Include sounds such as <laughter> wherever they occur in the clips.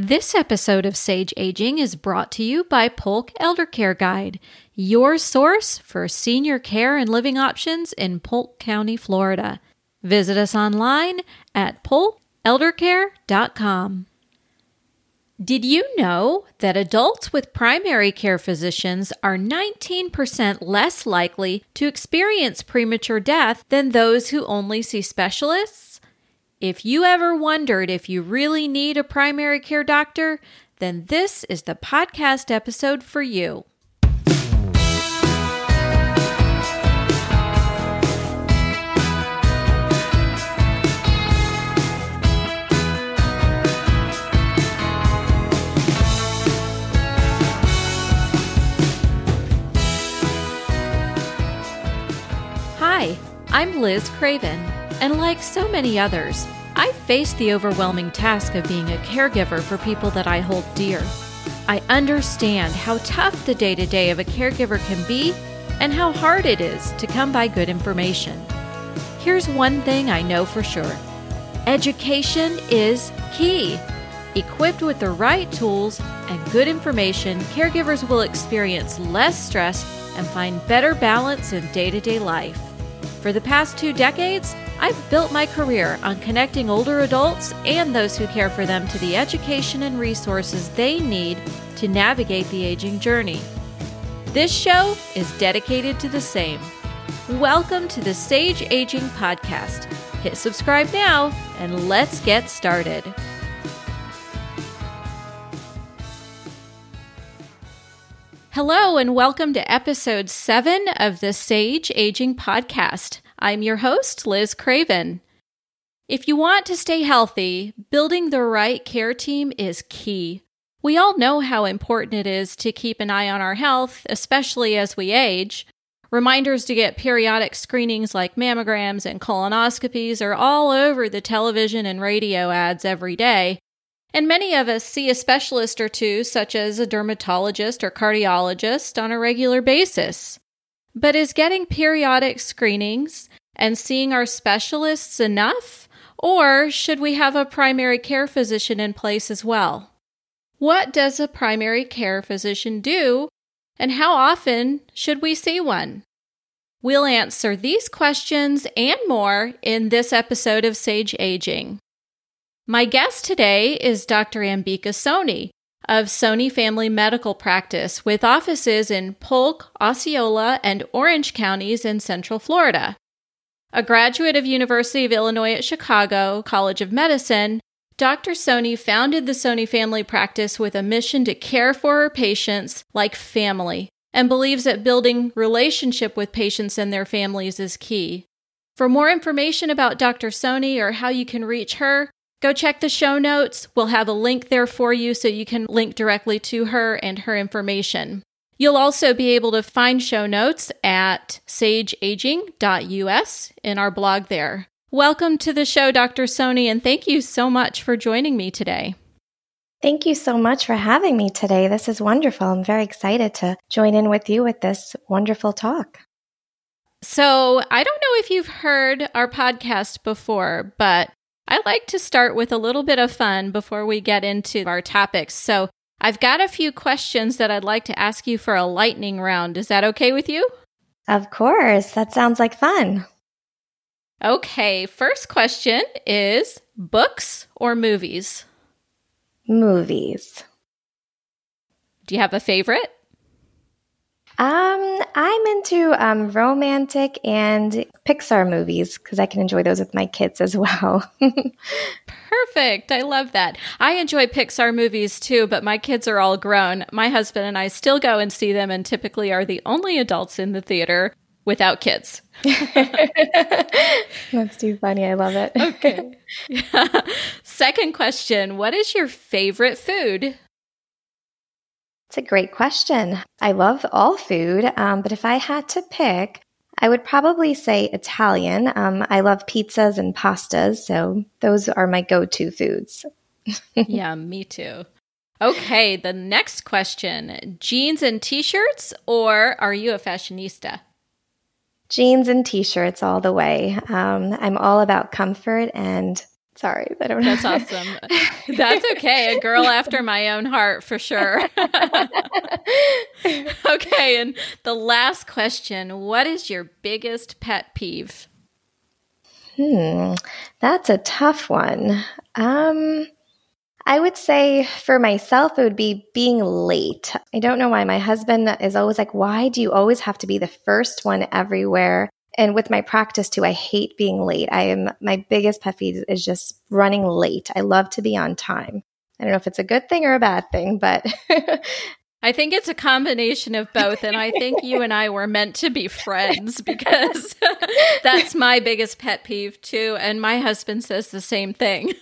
This episode of Sage Aging is brought to you by Polk Elder Care Guide, your source for senior care and living options in Polk County, Florida. Visit us online at polkeldercare.com. Did you know that adults with primary care physicians are 19% less likely to experience premature death than those who only see specialists? If you ever wondered if you really need a primary care doctor, then this is the podcast episode for you. Hi, I'm Liz Craven. And like so many others, I face the overwhelming task of being a caregiver for people that I hold dear. I understand how tough the day to day of a caregiver can be and how hard it is to come by good information. Here's one thing I know for sure education is key. Equipped with the right tools and good information, caregivers will experience less stress and find better balance in day to day life. For the past two decades, I've built my career on connecting older adults and those who care for them to the education and resources they need to navigate the aging journey. This show is dedicated to the same. Welcome to the Sage Aging Podcast. Hit subscribe now and let's get started. Hello, and welcome to episode seven of the Sage Aging Podcast. I'm your host, Liz Craven. If you want to stay healthy, building the right care team is key. We all know how important it is to keep an eye on our health, especially as we age. Reminders to get periodic screenings like mammograms and colonoscopies are all over the television and radio ads every day. And many of us see a specialist or two, such as a dermatologist or cardiologist, on a regular basis. But is getting periodic screenings and seeing our specialists enough? Or should we have a primary care physician in place as well? What does a primary care physician do, and how often should we see one? We'll answer these questions and more in this episode of Sage Aging. My guest today is Dr. Ambika Soni, of Soni Family Medical Practice with offices in Polk, Osceola, and Orange counties in Central Florida. A graduate of University of Illinois at Chicago College of Medicine, Dr. Soni founded the Soni Family Practice with a mission to care for her patients like family and believes that building relationship with patients and their families is key. For more information about Dr. Soni or how you can reach her, Go check the show notes. We'll have a link there for you so you can link directly to her and her information. You'll also be able to find show notes at sageaging.us in our blog there. Welcome to the show, Dr. Soni, and thank you so much for joining me today. Thank you so much for having me today. This is wonderful. I'm very excited to join in with you with this wonderful talk. So, I don't know if you've heard our podcast before, but I like to start with a little bit of fun before we get into our topics. So I've got a few questions that I'd like to ask you for a lightning round. Is that okay with you? Of course. That sounds like fun. Okay. First question is books or movies? Movies. Do you have a favorite? Um, I'm into um, romantic and Pixar movies because I can enjoy those with my kids as <laughs> well. Perfect. I love that. I enjoy Pixar movies too, but my kids are all grown. My husband and I still go and see them and typically are the only adults in the theater without kids. <laughs> That's too funny. I love it. okay. <laughs> Second question What is your favorite food? It's a great question. I love all food, um, but if I had to pick, I would probably say Italian. Um, I love pizzas and pastas, so those are my go to foods. <laughs> yeah, me too. Okay, the next question jeans and t shirts, or are you a fashionista? Jeans and t shirts all the way. Um, I'm all about comfort and Sorry, I don't That's awesome. That's okay. A girl after my own heart for sure. <laughs> okay, and the last question What is your biggest pet peeve? Hmm, that's a tough one. Um, I would say for myself, it would be being late. I don't know why my husband is always like, Why do you always have to be the first one everywhere? And with my practice too, I hate being late. I am my biggest pet peeve is just running late. I love to be on time. I don't know if it's a good thing or a bad thing, but <laughs> I think it's a combination of both. And I think you and I were meant to be friends <laughs> because <laughs> that's my biggest pet peeve too. And my husband says the same thing.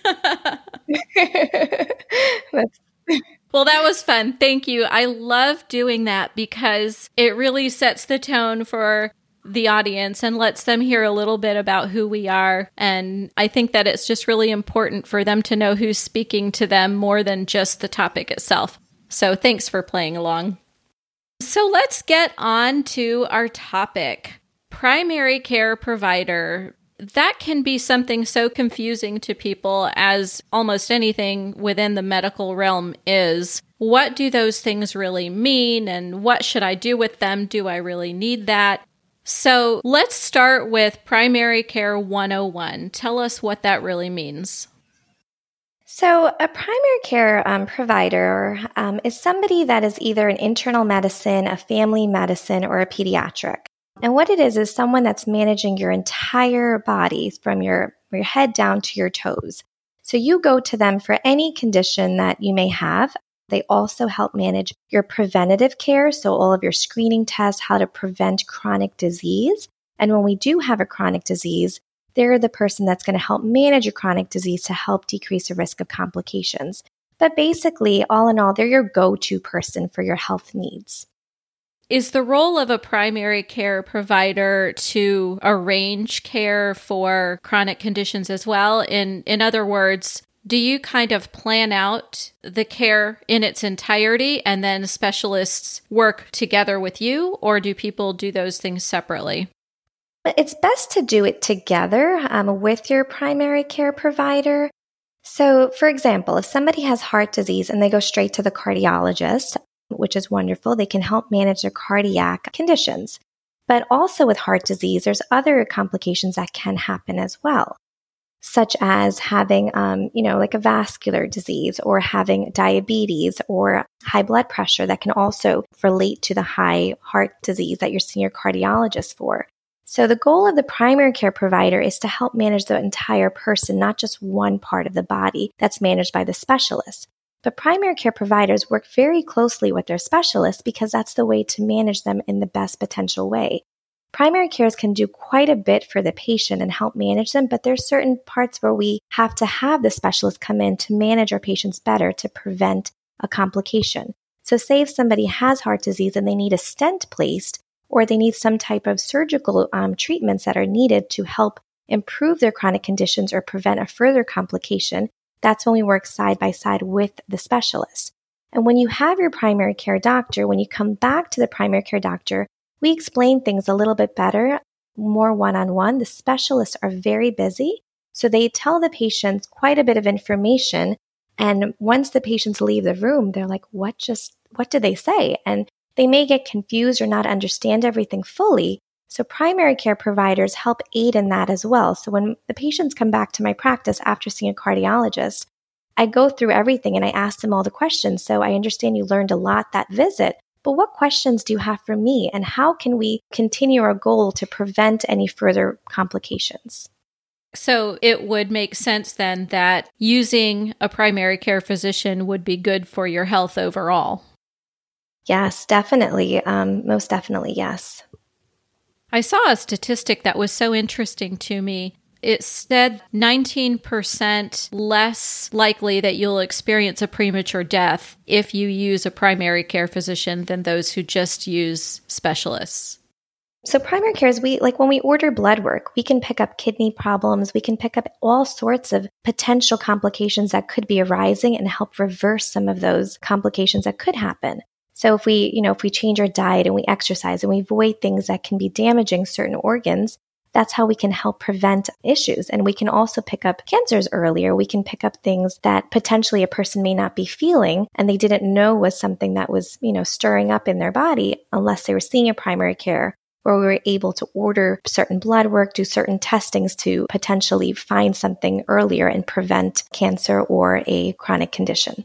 well, that was fun. Thank you. I love doing that because it really sets the tone for the audience and lets them hear a little bit about who we are. And I think that it's just really important for them to know who's speaking to them more than just the topic itself. So thanks for playing along. So let's get on to our topic primary care provider. That can be something so confusing to people as almost anything within the medical realm is. What do those things really mean and what should I do with them? Do I really need that? So let's start with Primary Care 101. Tell us what that really means. So, a primary care um, provider um, is somebody that is either an internal medicine, a family medicine, or a pediatric. And what it is is someone that's managing your entire body from your, your head down to your toes. So, you go to them for any condition that you may have. They also help manage your preventative care, so all of your screening tests, how to prevent chronic disease. And when we do have a chronic disease, they're the person that's going to help manage your chronic disease to help decrease the risk of complications. But basically, all in all, they're your go to person for your health needs. Is the role of a primary care provider to arrange care for chronic conditions as well? In, in other words, do you kind of plan out the care in its entirety and then specialists work together with you, or do people do those things separately? It's best to do it together um, with your primary care provider. So, for example, if somebody has heart disease and they go straight to the cardiologist, which is wonderful, they can help manage their cardiac conditions. But also with heart disease, there's other complications that can happen as well such as having, um, you know, like a vascular disease or having diabetes or high blood pressure that can also relate to the high heart disease that you're seeing your cardiologist for. So the goal of the primary care provider is to help manage the entire person, not just one part of the body that's managed by the specialist. But primary care providers work very closely with their specialists because that's the way to manage them in the best potential way. Primary cares can do quite a bit for the patient and help manage them, but there's certain parts where we have to have the specialist come in to manage our patients better to prevent a complication. So say if somebody has heart disease and they need a stent placed, or they need some type of surgical um, treatments that are needed to help improve their chronic conditions or prevent a further complication, that's when we work side by side with the specialist. And when you have your primary care doctor, when you come back to the primary care doctor, we explain things a little bit better, more one on one. The specialists are very busy, so they tell the patients quite a bit of information. And once the patients leave the room, they're like, what just, what did they say? And they may get confused or not understand everything fully. So primary care providers help aid in that as well. So when the patients come back to my practice after seeing a cardiologist, I go through everything and I ask them all the questions. So I understand you learned a lot that visit, but what questions do you have for me? And how can we continue our goal to prevent any further complications? So it would make sense then that using a primary care physician would be good for your health overall. Yes, definitely. Um, most definitely, yes. I saw a statistic that was so interesting to me it said 19% less likely that you'll experience a premature death if you use a primary care physician than those who just use specialists. So primary care is we like when we order blood work, we can pick up kidney problems, we can pick up all sorts of potential complications that could be arising and help reverse some of those complications that could happen. So if we, you know, if we change our diet and we exercise and we avoid things that can be damaging certain organs, that's how we can help prevent issues. And we can also pick up cancers earlier. We can pick up things that potentially a person may not be feeling and they didn't know was something that was, you know, stirring up in their body unless they were seeing a primary care where we were able to order certain blood work, do certain testings to potentially find something earlier and prevent cancer or a chronic condition.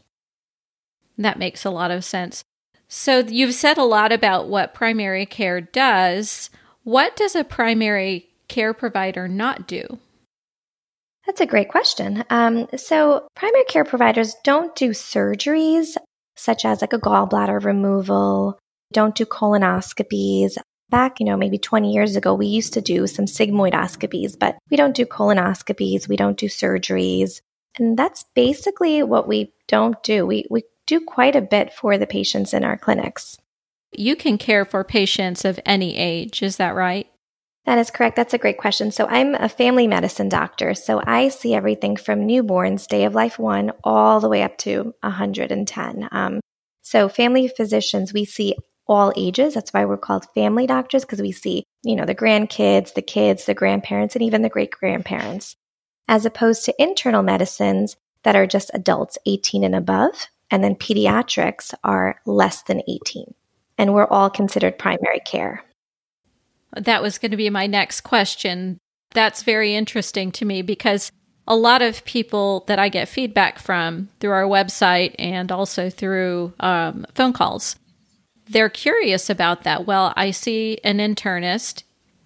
That makes a lot of sense. So, you've said a lot about what primary care does. What does a primary care provider not do? That's a great question. Um, so, primary care providers don't do surgeries such as like a gallbladder removal, don't do colonoscopies. Back, you know, maybe 20 years ago, we used to do some sigmoidoscopies, but we don't do colonoscopies, we don't do surgeries. And that's basically what we don't do. We, we do quite a bit for the patients in our clinics. You can care for patients of any age, is that right? That is correct. That's a great question. So, I'm a family medicine doctor. So, I see everything from newborns, day of life one, all the way up to 110. Um, so, family physicians, we see all ages. That's why we're called family doctors because we see, you know, the grandkids, the kids, the grandparents, and even the great grandparents, as opposed to internal medicines that are just adults 18 and above. And then pediatrics are less than 18. And we're all considered primary care. That was going to be my next question. That's very interesting to me because a lot of people that I get feedback from through our website and also through um, phone calls, they're curious about that. Well, I see an internist.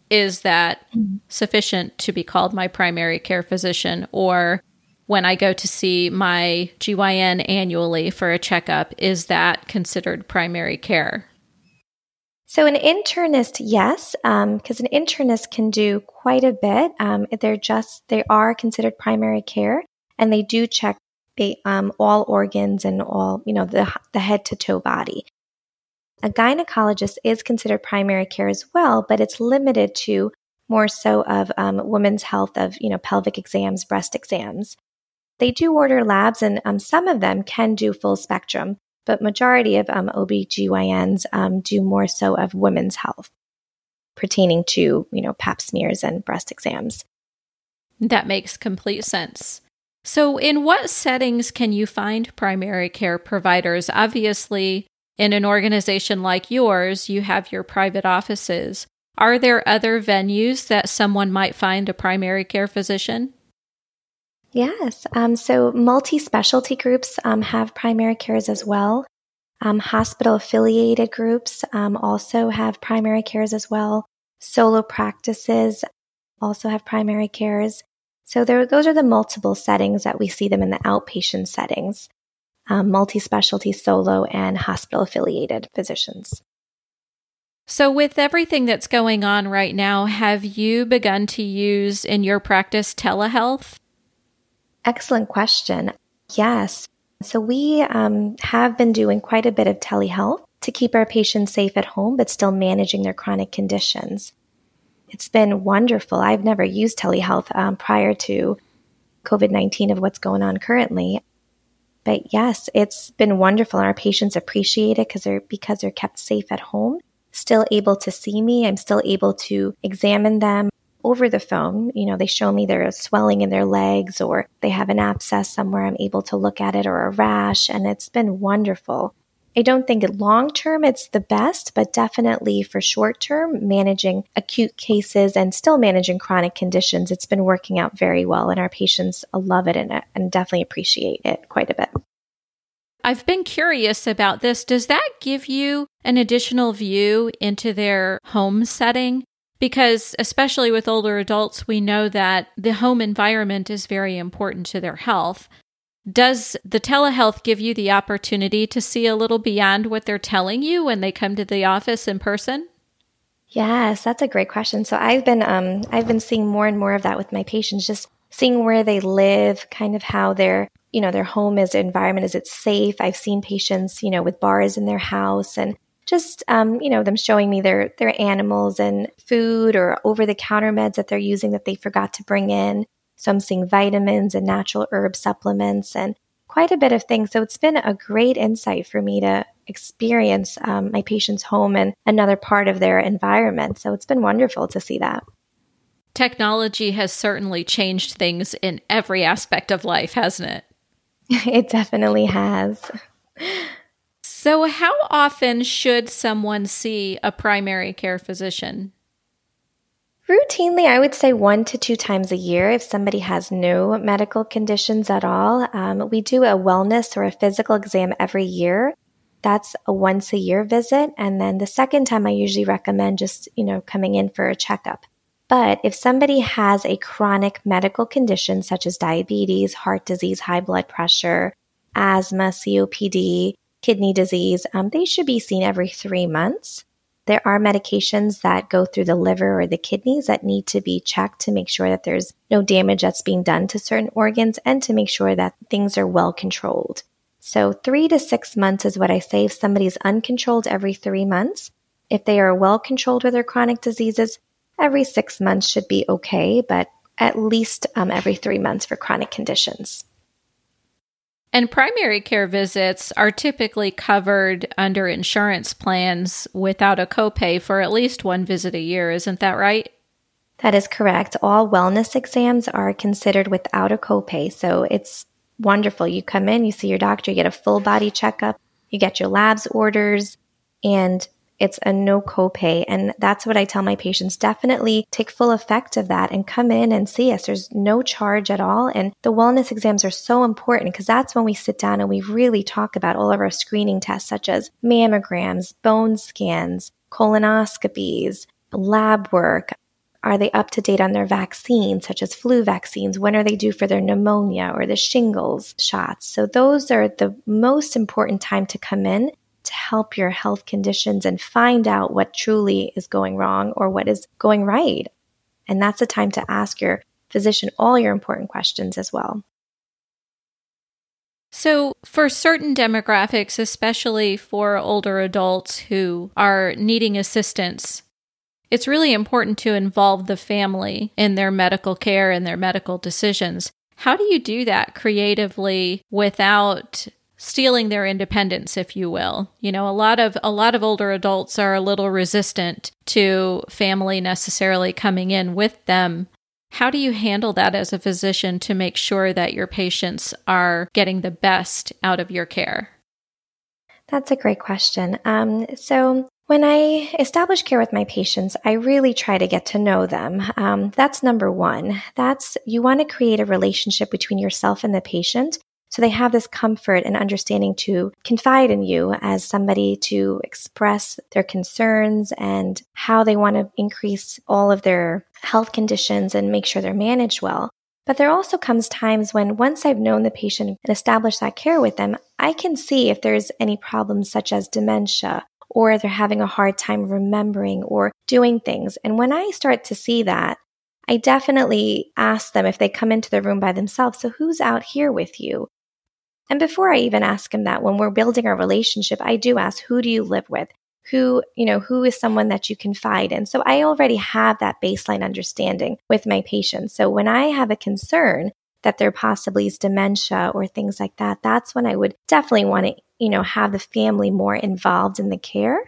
Is that sufficient to be called my primary care physician? Or when I go to see my GYN annually for a checkup, is that considered primary care? So, an internist, yes, because um, an internist can do quite a bit. Um, they're just, they are considered primary care and they do check the, um, all organs and all, you know, the, the head to toe body. A gynecologist is considered primary care as well, but it's limited to more so of um, women's health of, you know, pelvic exams, breast exams. They do order labs and um, some of them can do full spectrum but majority of um, OBGYNs um, do more so of women's health pertaining to, you know, pap smears and breast exams. That makes complete sense. So, in what settings can you find primary care providers? Obviously, in an organization like yours, you have your private offices. Are there other venues that someone might find a primary care physician? Yes. Um, so multi specialty groups um, have primary cares as well. Um, hospital affiliated groups um, also have primary cares as well. Solo practices also have primary cares. So there, those are the multiple settings that we see them in the outpatient settings, um, multi specialty, solo, and hospital affiliated physicians. So, with everything that's going on right now, have you begun to use in your practice telehealth? Excellent question. Yes. So we um, have been doing quite a bit of telehealth to keep our patients safe at home, but still managing their chronic conditions. It's been wonderful. I've never used telehealth um, prior to COVID 19 of what's going on currently. But yes, it's been wonderful. Our patients appreciate it because they're, because they're kept safe at home, still able to see me. I'm still able to examine them over the phone. You know, they show me their swelling in their legs or they have an abscess somewhere. I'm able to look at it or a rash, and it's been wonderful. I don't think long term it's the best, but definitely for short term, managing acute cases and still managing chronic conditions, it's been working out very well. And our patients love it and, and definitely appreciate it quite a bit. I've been curious about this. Does that give you an additional view into their home setting? Because, especially with older adults, we know that the home environment is very important to their health. Does the telehealth give you the opportunity to see a little beyond what they're telling you when they come to the office in person? Yes, that's a great question. So I've been um, I've been seeing more and more of that with my patients, just seeing where they live, kind of how their you know their home is environment is it safe. I've seen patients you know with bars in their house and just um, you know them showing me their their animals and food or over the counter meds that they're using that they forgot to bring in so i'm seeing vitamins and natural herb supplements and quite a bit of things so it's been a great insight for me to experience um, my patient's home and another part of their environment so it's been wonderful to see that Technology has certainly changed things in every aspect of life, hasn't it? <laughs> It definitely has. <laughs> So, how often should someone see a primary care physician? Routinely, I would say one to two times a year if somebody has no medical conditions at all. Um, we do a wellness or a physical exam every year. That's a once a year visit. And then the second time, I usually recommend just, you know, coming in for a checkup. But if somebody has a chronic medical condition such as diabetes, heart disease, high blood pressure, asthma, COPD, kidney disease, um, they should be seen every three months. There are medications that go through the liver or the kidneys that need to be checked to make sure that there's no damage that's being done to certain organs and to make sure that things are well controlled. So, three to six months is what I say if somebody's uncontrolled every three months. If they are well controlled with their chronic diseases, every six months should be okay, but at least um, every three months for chronic conditions. And primary care visits are typically covered under insurance plans without a copay for at least one visit a year, isn't that right? That is correct. All wellness exams are considered without a copay. So it's wonderful. You come in, you see your doctor, you get a full body checkup, you get your labs orders, and it's a no copay. And that's what I tell my patients. Definitely take full effect of that and come in and see us. There's no charge at all. And the wellness exams are so important because that's when we sit down and we really talk about all of our screening tests, such as mammograms, bone scans, colonoscopies, lab work. Are they up to date on their vaccines, such as flu vaccines? When are they due for their pneumonia or the shingles shots? So, those are the most important time to come in to help your health conditions and find out what truly is going wrong or what is going right. And that's the time to ask your physician all your important questions as well. So, for certain demographics, especially for older adults who are needing assistance, it's really important to involve the family in their medical care and their medical decisions. How do you do that creatively without stealing their independence if you will you know a lot of a lot of older adults are a little resistant to family necessarily coming in with them how do you handle that as a physician to make sure that your patients are getting the best out of your care that's a great question um, so when I establish care with my patients, I really try to get to know them. Um, that's number one. That's you want to create a relationship between yourself and the patient so they have this comfort and understanding to confide in you as somebody to express their concerns and how they want to increase all of their health conditions and make sure they're managed well. But there also comes times when once I've known the patient and established that care with them, I can see if there's any problems such as dementia or they're having a hard time remembering or doing things. And when I start to see that, I definitely ask them if they come into the room by themselves, so who's out here with you? And before I even ask him that, when we're building our relationship, I do ask, who do you live with? Who, you know, who is someone that you confide in? So I already have that baseline understanding with my patients. So when I have a concern that there possibly is dementia or things like that, that's when I would definitely want to, you know, have the family more involved in the care.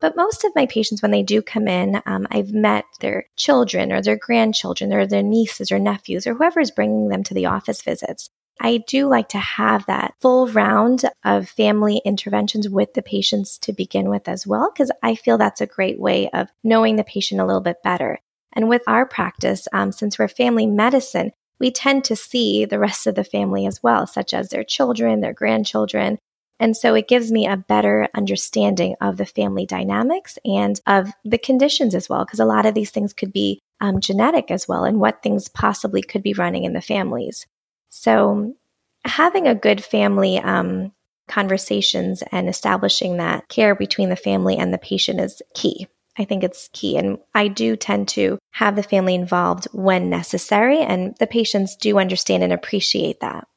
But most of my patients, when they do come in, um, I've met their children or their grandchildren or their nieces or nephews or whoever is bringing them to the office visits. I do like to have that full round of family interventions with the patients to begin with as well, because I feel that's a great way of knowing the patient a little bit better. And with our practice, um, since we're family medicine, we tend to see the rest of the family as well, such as their children, their grandchildren. And so it gives me a better understanding of the family dynamics and of the conditions as well, because a lot of these things could be um, genetic as well, and what things possibly could be running in the families. So, having a good family um, conversations and establishing that care between the family and the patient is key. I think it's key. And I do tend to have the family involved when necessary, and the patients do understand and appreciate that.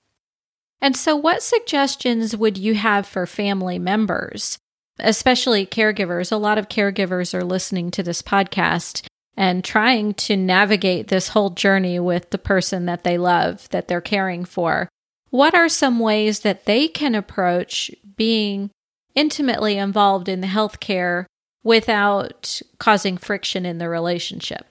And so, what suggestions would you have for family members, especially caregivers? A lot of caregivers are listening to this podcast and trying to navigate this whole journey with the person that they love, that they're caring for. What are some ways that they can approach being intimately involved in the healthcare without causing friction in the relationship?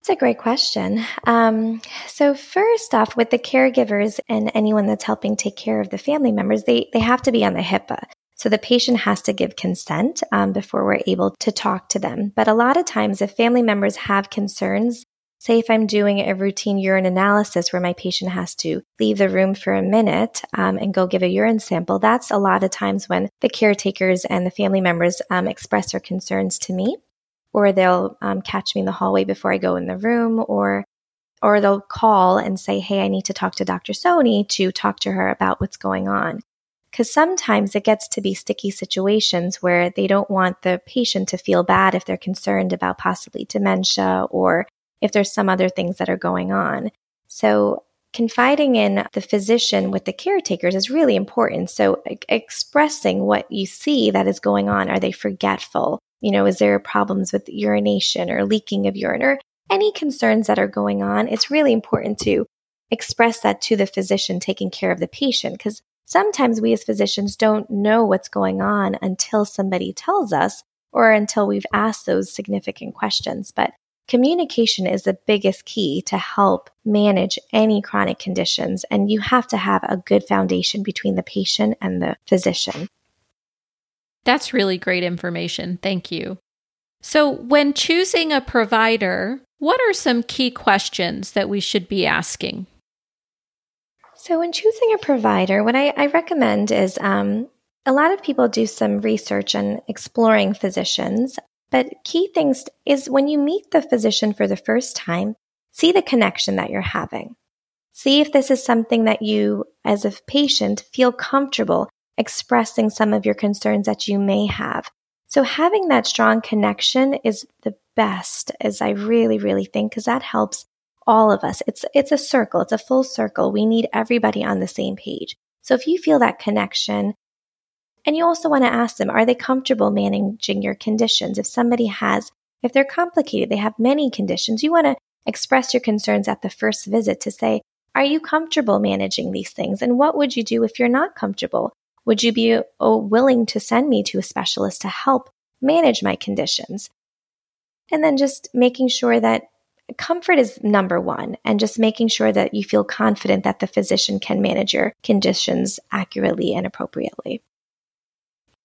It's a great question. Um, so first off, with the caregivers and anyone that's helping take care of the family members, they they have to be on the HIPAA. So the patient has to give consent um, before we're able to talk to them. But a lot of times, if family members have concerns, say if I'm doing a routine urine analysis where my patient has to leave the room for a minute um, and go give a urine sample, that's a lot of times when the caretakers and the family members um, express their concerns to me or they'll um, catch me in the hallway before I go in the room, or or they'll call and say, "Hey, I need to talk to Dr. Soni to talk to her about what's going on." Because sometimes it gets to be sticky situations where they don't want the patient to feel bad if they're concerned about possibly dementia or if there's some other things that are going on. So confiding in the physician with the caretakers is really important. So expressing what you see that is going on. Are they forgetful? You know, is there problems with urination or leaking of urine or any concerns that are going on? It's really important to express that to the physician taking care of the patient because sometimes we as physicians don't know what's going on until somebody tells us or until we've asked those significant questions. But communication is the biggest key to help manage any chronic conditions. And you have to have a good foundation between the patient and the physician. That's really great information. Thank you. So, when choosing a provider, what are some key questions that we should be asking? So, when choosing a provider, what I, I recommend is um, a lot of people do some research and exploring physicians. But key things is when you meet the physician for the first time, see the connection that you're having. See if this is something that you, as a patient, feel comfortable expressing some of your concerns that you may have. So having that strong connection is the best, as I really, really think, because that helps all of us. It's, it's a circle. It's a full circle. We need everybody on the same page. So if you feel that connection, and you also want to ask them, are they comfortable managing your conditions? If somebody has, if they're complicated, they have many conditions, you want to express your concerns at the first visit to say, are you comfortable managing these things? And what would you do if you're not comfortable? Would you be oh, willing to send me to a specialist to help manage my conditions? And then just making sure that comfort is number one, and just making sure that you feel confident that the physician can manage your conditions accurately and appropriately.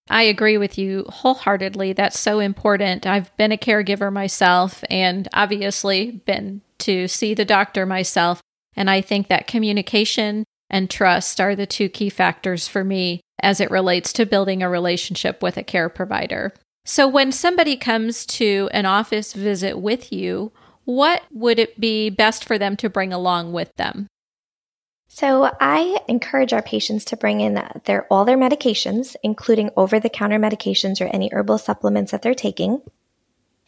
I agree with you wholeheartedly. That's so important. I've been a caregiver myself and obviously been to see the doctor myself. And I think that communication and trust are the two key factors for me as it relates to building a relationship with a care provider. So, when somebody comes to an office visit with you, what would it be best for them to bring along with them? So, I encourage our patients to bring in their all their medications, including over-the-counter medications or any herbal supplements that they're taking.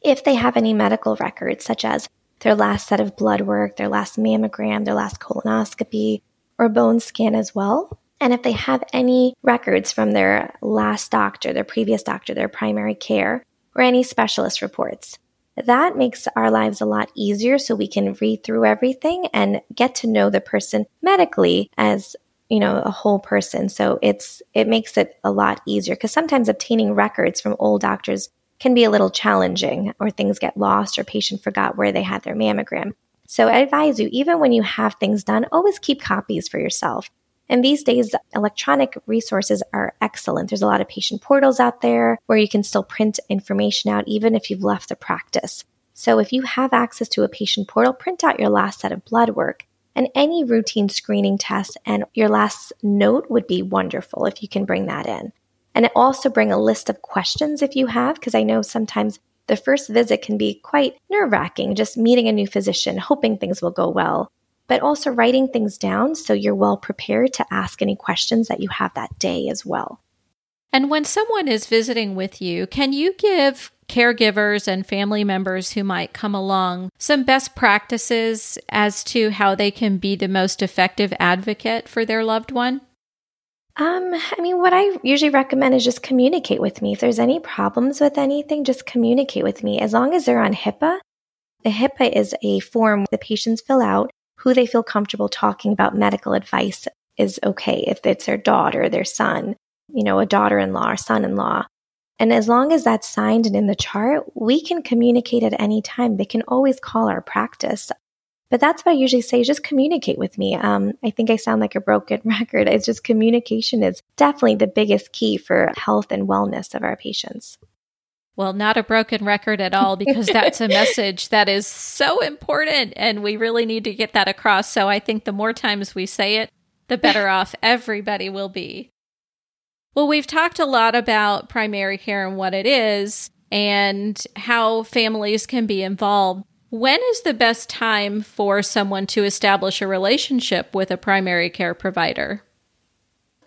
If they have any medical records, such as their last set of blood work, their last mammogram, their last colonoscopy, or bone scan as well. And if they have any records from their last doctor, their previous doctor, their primary care, or any specialist reports, that makes our lives a lot easier so we can read through everything and get to know the person medically as you know a whole person. So it's it makes it a lot easier because sometimes obtaining records from old doctors can be a little challenging or things get lost or patient forgot where they had their mammogram. So i advise you even when you have things done always keep copies for yourself and these days, electronic resources are excellent. There's a lot of patient portals out there where you can still print information out even if you've left the practice. So if you have access to a patient portal, print out your last set of blood work and any routine screening test and your last note would be wonderful if you can bring that in. And also bring a list of questions if you have, because I know sometimes the first visit can be quite nerve wracking, just meeting a new physician, hoping things will go well but also writing things down so you're well prepared to ask any questions that you have that day as well. And when someone is visiting with you, can you give caregivers and family members who might come along some best practices as to how they can be the most effective advocate for their loved one? Um, I mean, what I usually recommend is just communicate with me. If there's any problems with anything, just communicate with me. As long as they're on HIPAA, the HIPAA is a form the patients fill out who they feel comfortable talking about medical advice is okay. If it's their daughter, their son, you know, a daughter in law or son in law. And as long as that's signed and in the chart, we can communicate at any time. They can always call our practice. But that's what I usually say just communicate with me. Um, I think I sound like a broken <laughs> record. It's just communication is definitely the biggest key for health and wellness of our patients. Well, not a broken record at all, because that's a <laughs> message that is so important and we really need to get that across. So I think the more times we say it, the better <laughs> off everybody will be. Well, we've talked a lot about primary care and what it is and how families can be involved. When is the best time for someone to establish a relationship with a primary care provider?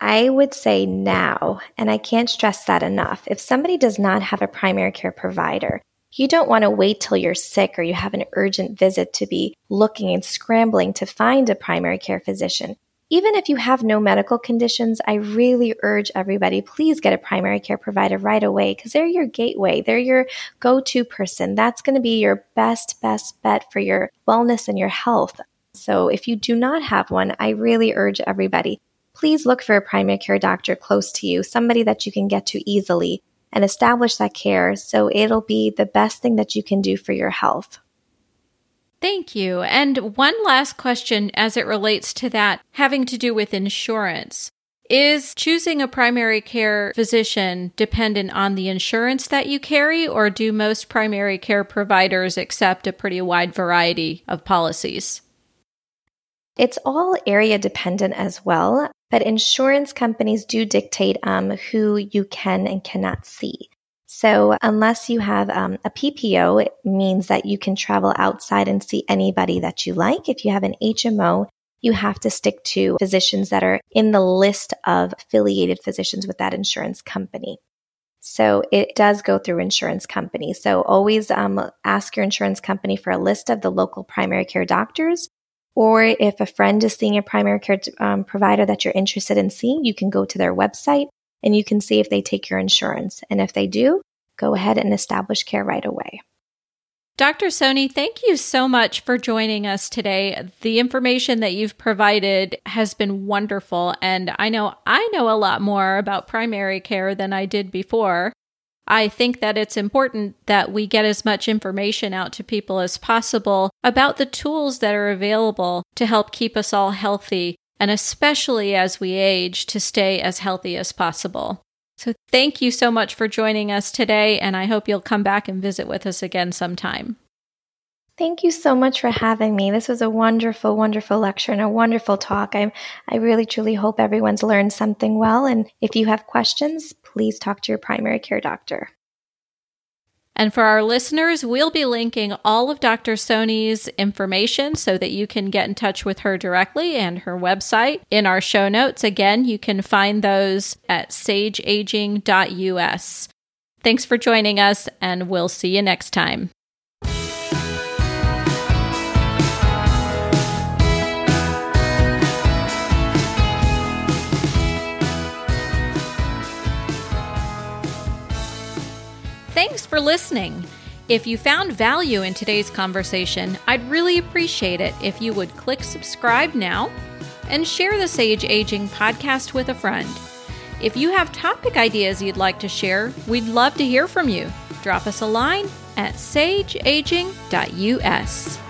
I would say now, and I can't stress that enough. If somebody does not have a primary care provider, you don't want to wait till you're sick or you have an urgent visit to be looking and scrambling to find a primary care physician. Even if you have no medical conditions, I really urge everybody, please get a primary care provider right away because they're your gateway. They're your go to person. That's going to be your best, best bet for your wellness and your health. So if you do not have one, I really urge everybody, please look for a primary care doctor close to you, somebody that you can get to easily and establish that care so it'll be the best thing that you can do for your health. Thank you. And one last question as it relates to that having to do with insurance. Is choosing a primary care physician dependent on the insurance that you carry, or do most primary care providers accept a pretty wide variety of policies? It's all area dependent as well, but insurance companies do dictate um, who you can and cannot see. So unless you have um, a PPO, it means that you can travel outside and see anybody that you like. If you have an HMO, you have to stick to physicians that are in the list of affiliated physicians with that insurance company. So it does go through insurance companies. So always um, ask your insurance company for a list of the local primary care doctors. Or if a friend is seeing a primary care um, provider that you're interested in seeing, you can go to their website and you can see if they take your insurance. And if they do, go ahead and establish care right away. Dr. Soni, thank you so much for joining us today. The information that you've provided has been wonderful, and I know I know a lot more about primary care than I did before. I think that it's important that we get as much information out to people as possible about the tools that are available to help keep us all healthy and especially as we age, to stay as healthy as possible. So, thank you so much for joining us today, and I hope you'll come back and visit with us again sometime. Thank you so much for having me. This was a wonderful, wonderful lecture and a wonderful talk. I, I really, truly hope everyone's learned something well. And if you have questions, please talk to your primary care doctor. And for our listeners, we'll be linking all of Dr. Soni's information so that you can get in touch with her directly and her website in our show notes. Again, you can find those at sageaging.us. Thanks for joining us, and we'll see you next time. Thanks for listening. If you found value in today's conversation, I'd really appreciate it if you would click subscribe now and share the Sage Aging podcast with a friend. If you have topic ideas you'd like to share, we'd love to hear from you. Drop us a line at sageaging.us.